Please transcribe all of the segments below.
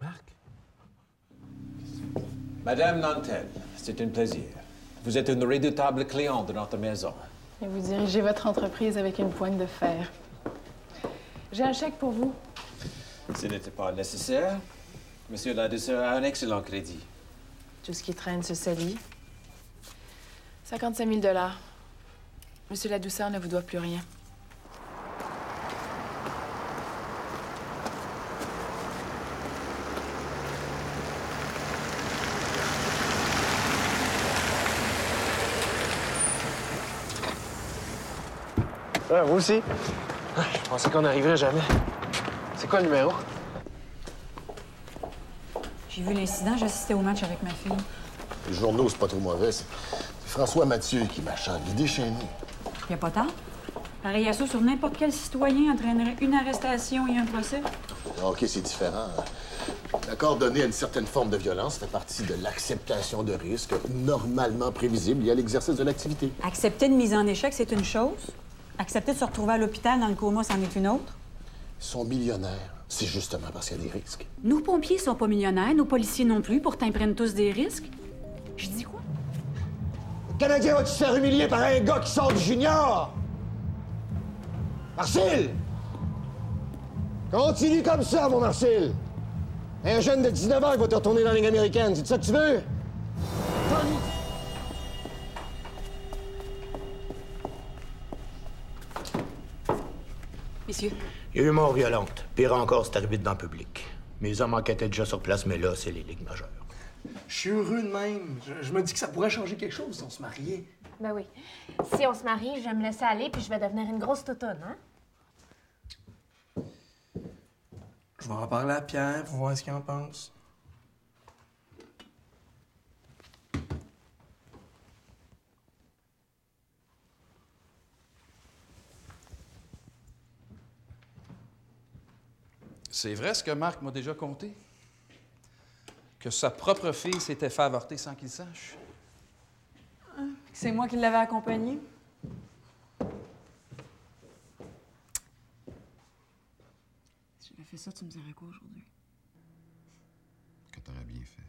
Marc? Madame Nantel, c'est un plaisir. Vous êtes une redoutable cliente de notre maison. Et vous dirigez votre entreprise avec une pointe de fer. J'ai un chèque pour vous. Ce n'était pas nécessaire. Monsieur Ladouceur a un excellent crédit. Tout ce qui traîne se salit. 55 000 Monsieur Ladouceur ne vous doit plus rien. Ah, vous aussi? Je pensais qu'on n'arriverait jamais. C'est quoi le numéro? J'ai vu l'incident, j'assistais au match avec ma fille. Les journaux, c'est pas trop mauvais. C'est François Mathieu qui m'a il est déchaîné. Y a pas tard? Pareil à ça sur n'importe quel citoyen entraînerait une arrestation et un procès. OK, c'est différent. L'accord donné à une certaine forme de violence fait partie de l'acceptation de risques normalement prévisibles liés à l'exercice de l'activité. Accepter une mise en échec, c'est une chose. Accepter de se retrouver à l'hôpital dans le coma, c'en est une autre? Ils sont millionnaires. C'est justement parce qu'il y a des risques. Nos pompiers sont pas millionnaires, nos policiers non plus, pourtant ils prennent tous des risques. Je dis quoi? Le Canadien va-tu se faire humilier par un gars qui sort du junior? Marcel! Continue comme ça, mon Marcel! Un jeune de 19 ans qui va te retourner dans la Ligue américaine, c'est ça que tu veux? Messieurs, Il y a eu mort violente. Pire encore, c'est arrivé dans le public. Mes hommes enquêtaient déjà sur place, mais là, c'est les ligues majeures. Je suis heureux de même. Je, je me dis que ça pourrait changer quelque chose si on se mariait. Ben oui. Si on se marie, je vais me laisser aller puis je vais devenir une grosse toutonne, hein? Je vais en parler à Pierre pour voir ce qu'il en pense. C'est vrai ce que Marc m'a déjà conté? Que sa propre fille s'était fait avorter sans qu'il sache? c'est moi qui l'avais accompagné. Si j'avais fait ça, tu me dirais quoi aujourd'hui? Que t'aurais bien fait.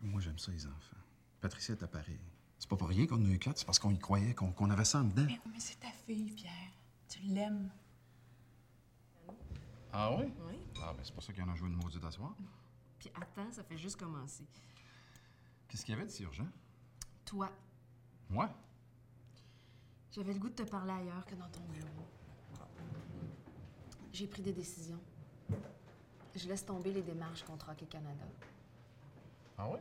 Moi, j'aime ça, les enfants. Patricia est pareil. C'est pas pour rien qu'on a eu quatre, c'est parce qu'on y croyait, qu'on avait ça en dedans. Mais, mais c'est ta fille, Pierre. Tu l'aimes. Ah oui? Oui. Ah, ben c'est pour ça qu'il en a joué une maudite à soir. Puis attends, ça fait juste commencer. Qu'est-ce qu'il y avait de si urgent? Toi, Moi? j'avais le goût de te parler ailleurs que dans ton bureau. J'ai pris des décisions. Je laisse tomber les démarches contre Hockey Canada. Ah oui?